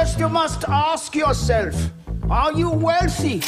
First, you must ask yourself Are you wealthy?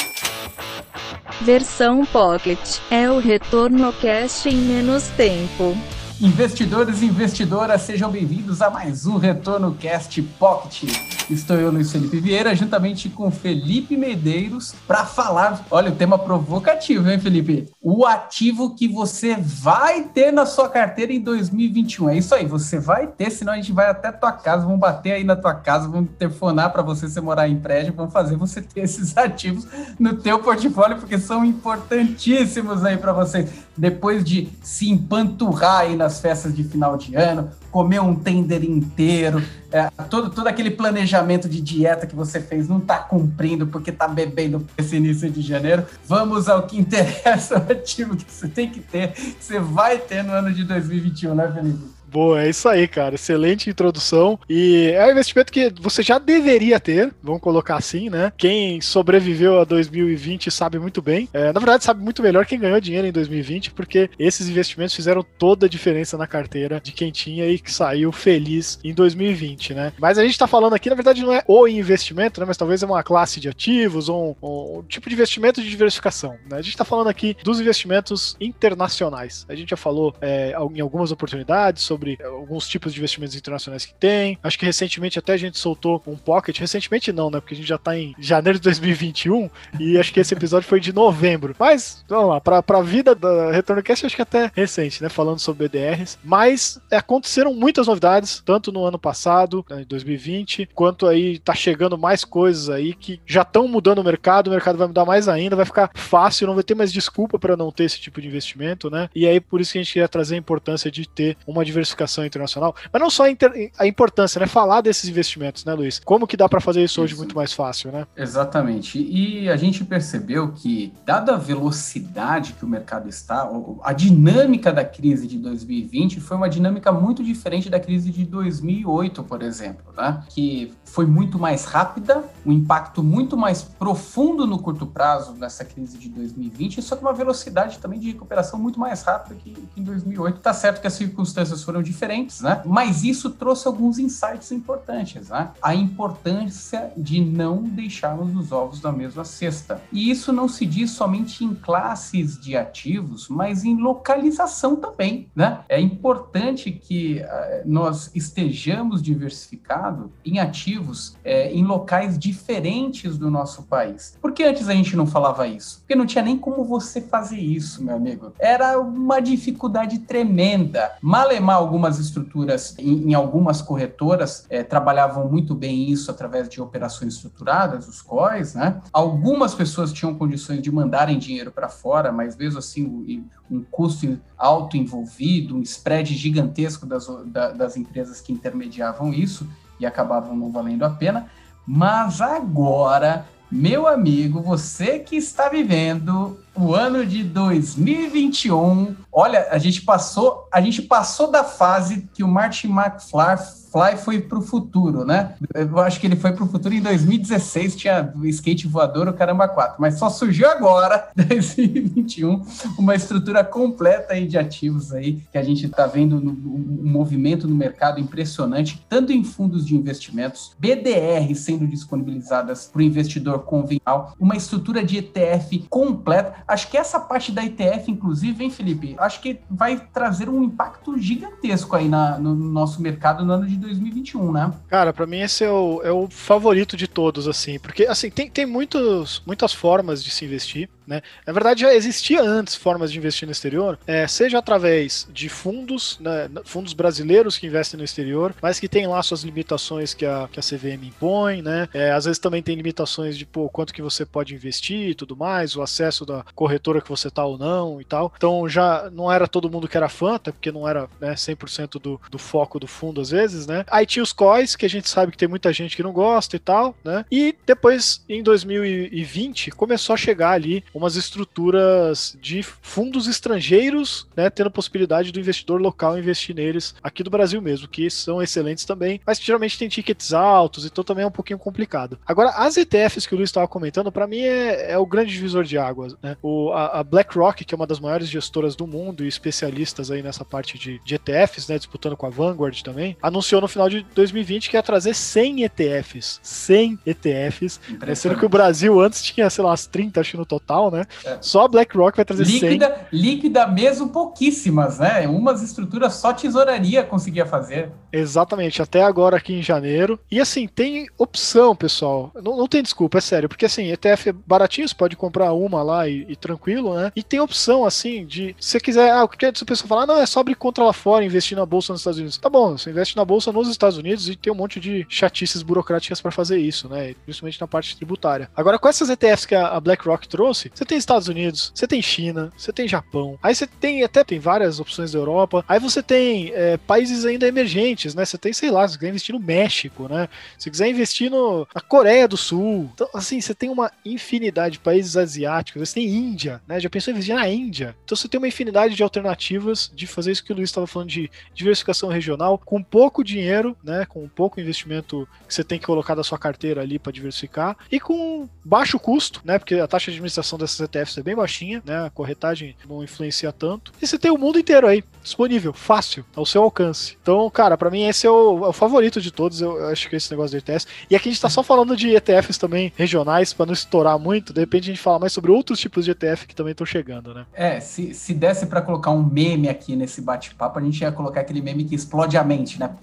Versão Pocket é o retorno cash em menos tempo. Investidores e investidoras, sejam bem-vindos a mais um Retorno Cast Pocket. Estou eu, Luiz Felipe Vieira, juntamente com Felipe Medeiros, para falar. Olha, o tema provocativo, hein, Felipe? O ativo que você vai ter na sua carteira em 2021. É isso aí, você vai ter, senão a gente vai até tua casa, vamos bater aí na tua casa, vamos telefonar para você, você morar em prédio, vamos fazer você ter esses ativos no teu portfólio, porque são importantíssimos aí para você. Depois de se empanturrar aí nas festas de final de ano, comer um tender inteiro, é, todo, todo aquele planejamento de dieta que você fez não está cumprindo porque está bebendo esse início de janeiro. Vamos ao que interessa, o ativo que você tem que ter, que você vai ter no ano de 2021, né, Felipe? Boa, é isso aí, cara. Excelente introdução. E é um investimento que você já deveria ter, vamos colocar assim, né? Quem sobreviveu a 2020 sabe muito bem. É, na verdade, sabe muito melhor quem ganhou dinheiro em 2020, porque esses investimentos fizeram toda a diferença na carteira de quem tinha e que saiu feliz em 2020, né? Mas a gente tá falando aqui, na verdade, não é o investimento, né? Mas talvez é uma classe de ativos ou um, um tipo de investimento de diversificação, né? A gente tá falando aqui dos investimentos internacionais. A gente já falou é, em algumas oportunidades sobre sobre alguns tipos de investimentos internacionais que tem. Acho que recentemente até a gente soltou um pocket. Recentemente não, né? Porque a gente já tá em janeiro de 2021 e acho que esse episódio foi de novembro. Mas, vamos lá, pra, pra vida da Retorno Cast, acho que até recente, né? Falando sobre BDRs. Mas é, aconteceram muitas novidades, tanto no ano passado, né, em 2020, quanto aí tá chegando mais coisas aí que já estão mudando o mercado. O mercado vai mudar mais ainda, vai ficar fácil, não vai ter mais desculpa para não ter esse tipo de investimento, né? E aí por isso que a gente queria trazer a importância de ter uma diversificação diversificação internacional, mas não só a, inter, a importância, né? Falar desses investimentos, né, Luiz? Como que dá para fazer isso, isso hoje muito mais fácil, né? Exatamente. E a gente percebeu que, dada a velocidade que o mercado está, a dinâmica da crise de 2020 foi uma dinâmica muito diferente da crise de 2008, por exemplo, né? Que foi muito mais rápida, um impacto muito mais profundo no curto prazo nessa crise de 2020, só que uma velocidade também de recuperação muito mais rápida que, que em 2008. Tá certo que as circunstâncias foram diferentes, né? Mas isso trouxe alguns insights importantes, né? A importância de não deixarmos os ovos na mesma cesta. E isso não se diz somente em classes de ativos, mas em localização também, né? É importante que uh, nós estejamos diversificados em ativos uh, em locais diferentes do nosso país. Por que antes a gente não falava isso? Porque não tinha nem como você fazer isso, meu amigo. Era uma dificuldade tremenda. Malemar algumas estruturas, em, em algumas corretoras, é, trabalhavam muito bem isso através de operações estruturadas, os COIs, né? Algumas pessoas tinham condições de mandarem dinheiro para fora, mas mesmo assim um custo alto envolvido, um spread gigantesco das, das empresas que intermediavam isso e acabavam não valendo a pena. Mas agora, meu amigo, você que está vivendo o ano de 2021. Olha, a gente passou, a gente passou da fase que o Martin McFly Fly foi para o futuro, né? Eu acho que ele foi para o futuro em 2016, tinha o skate voador, o caramba 4, mas só surgiu agora, 2021, uma estrutura completa aí de ativos aí, que a gente está vendo no, um movimento no mercado impressionante, tanto em fundos de investimentos, BDR sendo disponibilizadas para o investidor convencional, uma estrutura de ETF completa. Acho que essa parte da ETF, inclusive, hein, Felipe? Acho que vai trazer um impacto gigantesco aí na, no nosso mercado no ano de 2021, né? Cara, para mim esse é o, é o favorito de todos, assim, porque assim, tem, tem muitos, muitas formas de se investir. Né? Na verdade, já existia antes formas de investir no exterior, é, seja através de fundos, né, fundos brasileiros que investem no exterior, mas que tem lá suas limitações que a, que a CVM impõe, né? É, às vezes também tem limitações de pô, quanto que você pode investir e tudo mais, o acesso da corretora que você tá ou não e tal. Então já não era todo mundo que era fã, até porque não era né, 100% do, do foco do fundo às vezes, né? Aí tinha os COIs, que a gente sabe que tem muita gente que não gosta e tal, né? E depois, em 2020, começou a chegar ali umas estruturas de fundos estrangeiros, né, tendo possibilidade do investidor local investir neles aqui do Brasil mesmo, que são excelentes também, mas que geralmente tem tickets altos, então também é um pouquinho complicado. Agora, as ETFs que o Luiz estava comentando, para mim é, é, o grande divisor de águas. Né? O, a, a, BlackRock, que é uma das maiores gestoras do mundo e especialistas aí nessa parte de, de ETFs, né, disputando com a Vanguard também, anunciou no final de 2020 que ia trazer 100 ETFs. 100 ETFs. Sendo que o Brasil antes tinha, sei lá, as 30 acho no total, né? É. Só a BlackRock vai trazer líquida, 100. Líquida mesmo pouquíssimas, né? Umas estruturas só tesouraria conseguia fazer. Exatamente, até agora aqui em janeiro. E assim, tem opção, pessoal. Não, não tem desculpa, é sério, porque assim, ETF é baratinho, você pode comprar uma lá e, e tranquilo, né? E tem opção, assim, de se você quiser, ah, o que a pessoa falar, não, é só abrir conta lá fora, investir na bolsa nos Estados Unidos. Tá bom, você investe na bolsa nos Estados Unidos e tem um monte de chatices burocráticas para fazer isso, né? Principalmente na parte tributária. Agora, com essas ETFs que a BlackRock trouxe, você tem Estados Unidos, você tem China, você tem Japão, aí você tem até tem várias opções da Europa, aí você tem é, países ainda emergentes, né? Você tem, sei lá, você quiser investir no México, né? Se quiser investir no, na Coreia do Sul. Então, assim, você tem uma infinidade de países asiáticos, você tem Índia, né? Já pensou em investir na Índia? Então você tem uma infinidade de alternativas de fazer isso que o Luiz estava falando de diversificação regional, com pouco dinheiro, né? Com pouco investimento que você tem que colocar da sua carteira ali para diversificar, e com baixo custo, né? Porque a taxa de administração dessas ETFs é bem baixinha, né? A corretagem não influencia tanto. E você tem o mundo inteiro aí, disponível, fácil, ao seu alcance. Então, cara, para mim esse é o, é o, favorito de todos, eu, acho que esse negócio de ETFs. E aqui a gente tá só falando de ETFs também regionais, para não estourar muito, de repente a gente fala mais sobre outros tipos de ETF que também estão chegando, né? É, se, se desse para colocar um meme aqui nesse bate-papo, a gente ia colocar aquele meme que explode a mente, né?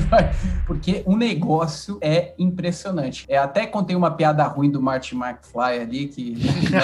Porque o negócio é impressionante. É, até contei uma piada ruim do Martin McFly ali, que.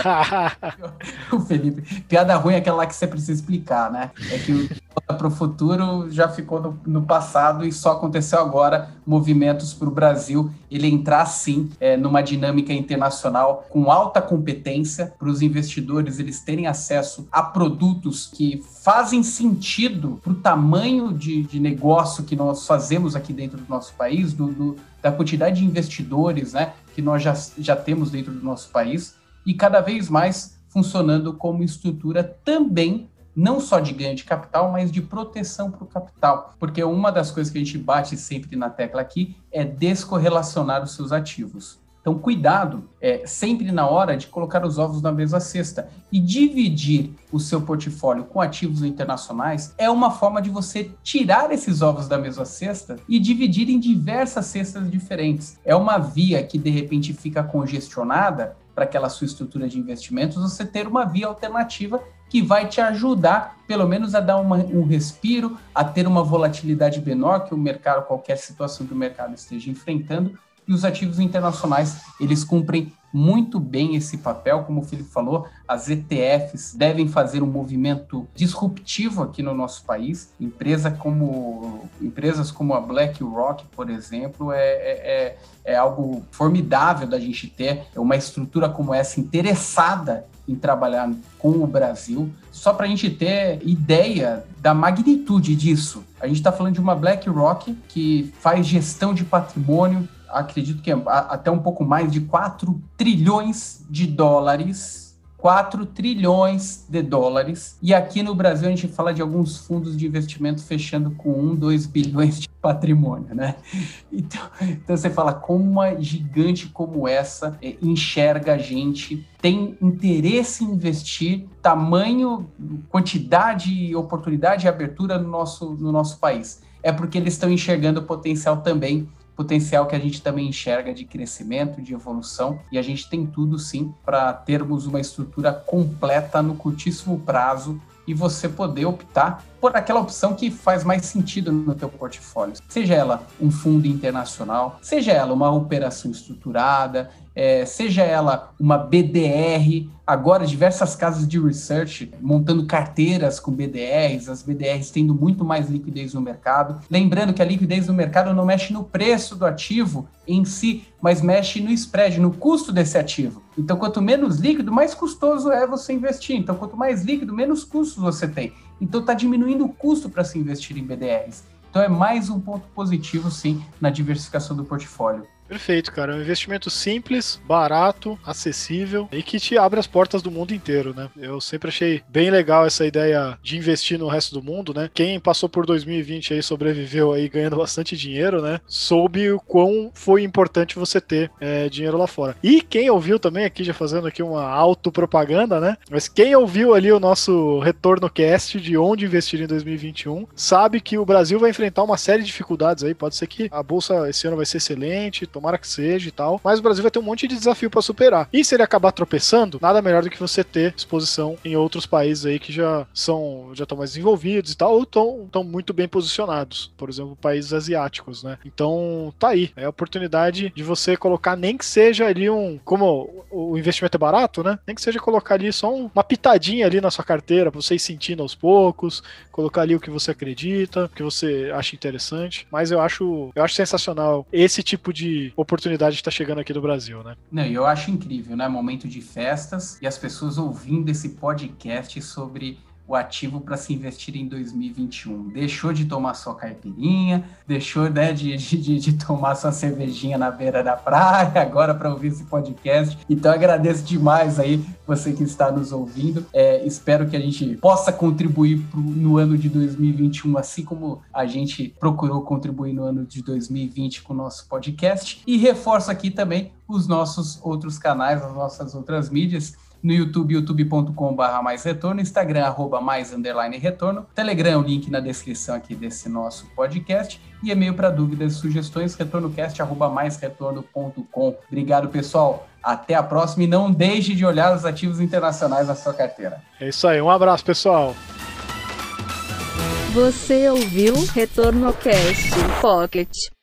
o Felipe. Piada ruim é aquela que você precisa explicar, né? É que para o futuro já ficou no, no, passado e só aconteceu agora movimentos para o Brasil ele entrar sim é, numa dinâmica internacional com alta competência para os investidores eles terem acesso a produtos que fazem sentido para o tamanho de, de, negócio que nós fazemos aqui dentro do nosso país, do, do, da quantidade de investidores né, que nós já, já temos dentro do nosso país e cada vez mais funcionando como estrutura também não só de ganho de capital, mas de proteção para o capital. Porque uma das coisas que a gente bate sempre na tecla aqui é descorrelacionar os seus ativos. Então, cuidado é, sempre na hora de colocar os ovos na mesma cesta. E dividir o seu portfólio com ativos internacionais é uma forma de você tirar esses ovos da mesma cesta e dividir em diversas cestas diferentes. É uma via que de repente fica congestionada para aquela sua estrutura de investimentos, você ter uma via alternativa que vai te ajudar, pelo menos, a dar uma, um respiro, a ter uma volatilidade menor que o mercado, qualquer situação que o mercado esteja enfrentando. E os ativos internacionais, eles cumprem muito bem esse papel, como o Felipe falou, as ETFs devem fazer um movimento disruptivo aqui no nosso país. Empresa como, empresas como a BlackRock, por exemplo, é, é, é, é algo formidável da gente ter uma estrutura como essa interessada em trabalhar com o Brasil. Só para a gente ter ideia da magnitude disso. A gente está falando de uma BlackRock que faz gestão de patrimônio acredito que é até um pouco mais de 4 trilhões de dólares 4 trilhões de dólares. E aqui no Brasil a gente fala de alguns fundos de investimento fechando com 1, 2 bilhões de patrimônio, né? Então, então você fala como uma gigante como essa é, enxerga a gente, tem interesse em investir, tamanho, quantidade, oportunidade e abertura no nosso, no nosso país. É porque eles estão enxergando o potencial também potencial que a gente também enxerga de crescimento, de evolução, e a gente tem tudo sim para termos uma estrutura completa no curtíssimo prazo e você poder optar por aquela opção que faz mais sentido no teu portfólio. Seja ela um fundo internacional, seja ela uma operação estruturada, é, seja ela uma BDR, agora diversas casas de research montando carteiras com BDRs, as BDRs tendo muito mais liquidez no mercado. Lembrando que a liquidez no mercado não mexe no preço do ativo em si, mas mexe no spread, no custo desse ativo. Então, quanto menos líquido, mais custoso é você investir. Então, quanto mais líquido, menos custos você tem. Então, está diminuindo o custo para se investir em BDRs. Então, é mais um ponto positivo, sim, na diversificação do portfólio. Perfeito, cara. É um investimento simples, barato, acessível e que te abre as portas do mundo inteiro, né? Eu sempre achei bem legal essa ideia de investir no resto do mundo, né? Quem passou por 2020 aí, sobreviveu aí ganhando bastante dinheiro, né? Soube o quão foi importante você ter é, dinheiro lá fora. E quem ouviu também, aqui já fazendo aqui uma autopropaganda, né? Mas quem ouviu ali o nosso retorno cast de onde investir em 2021, sabe que o Brasil vai enfrentar uma série de dificuldades aí. Pode ser que a bolsa esse ano vai ser excelente, tomara que seja e tal, mas o Brasil vai ter um monte de desafio para superar. E se ele acabar tropeçando, nada melhor do que você ter exposição em outros países aí que já são já estão mais desenvolvidos e tal, ou estão muito bem posicionados, por exemplo, países asiáticos, né? Então, tá aí, é a oportunidade de você colocar nem que seja ali um, como o investimento é barato, né? Nem que seja colocar ali só uma pitadinha ali na sua carteira para você ir sentindo aos poucos, colocar ali o que você acredita, o que você acha interessante. Mas eu acho, eu acho sensacional esse tipo de oportunidade que está chegando aqui no Brasil, né? Não, eu acho incrível, né? Momento de festas e as pessoas ouvindo esse podcast sobre o ativo para se investir em 2021. Deixou de tomar sua caipirinha, deixou né, de, de, de tomar sua cervejinha na beira da praia, agora para ouvir esse podcast. Então agradeço demais aí você que está nos ouvindo. É, espero que a gente possa contribuir pro, no ano de 2021, assim como a gente procurou contribuir no ano de 2020 com o nosso podcast. E reforço aqui também os nossos outros canais, as nossas outras mídias no YouTube, youtube.com.br mais retorno, Instagram, arroba mais underline retorno, Telegram, o link na descrição aqui desse nosso podcast, e e-mail para dúvidas e sugestões, retornocast, arroba mais retorno.com. Obrigado, pessoal. Até a próxima e não deixe de olhar os ativos internacionais na sua carteira. É isso aí, um abraço, pessoal. Você ouviu Retorno Cast Pocket.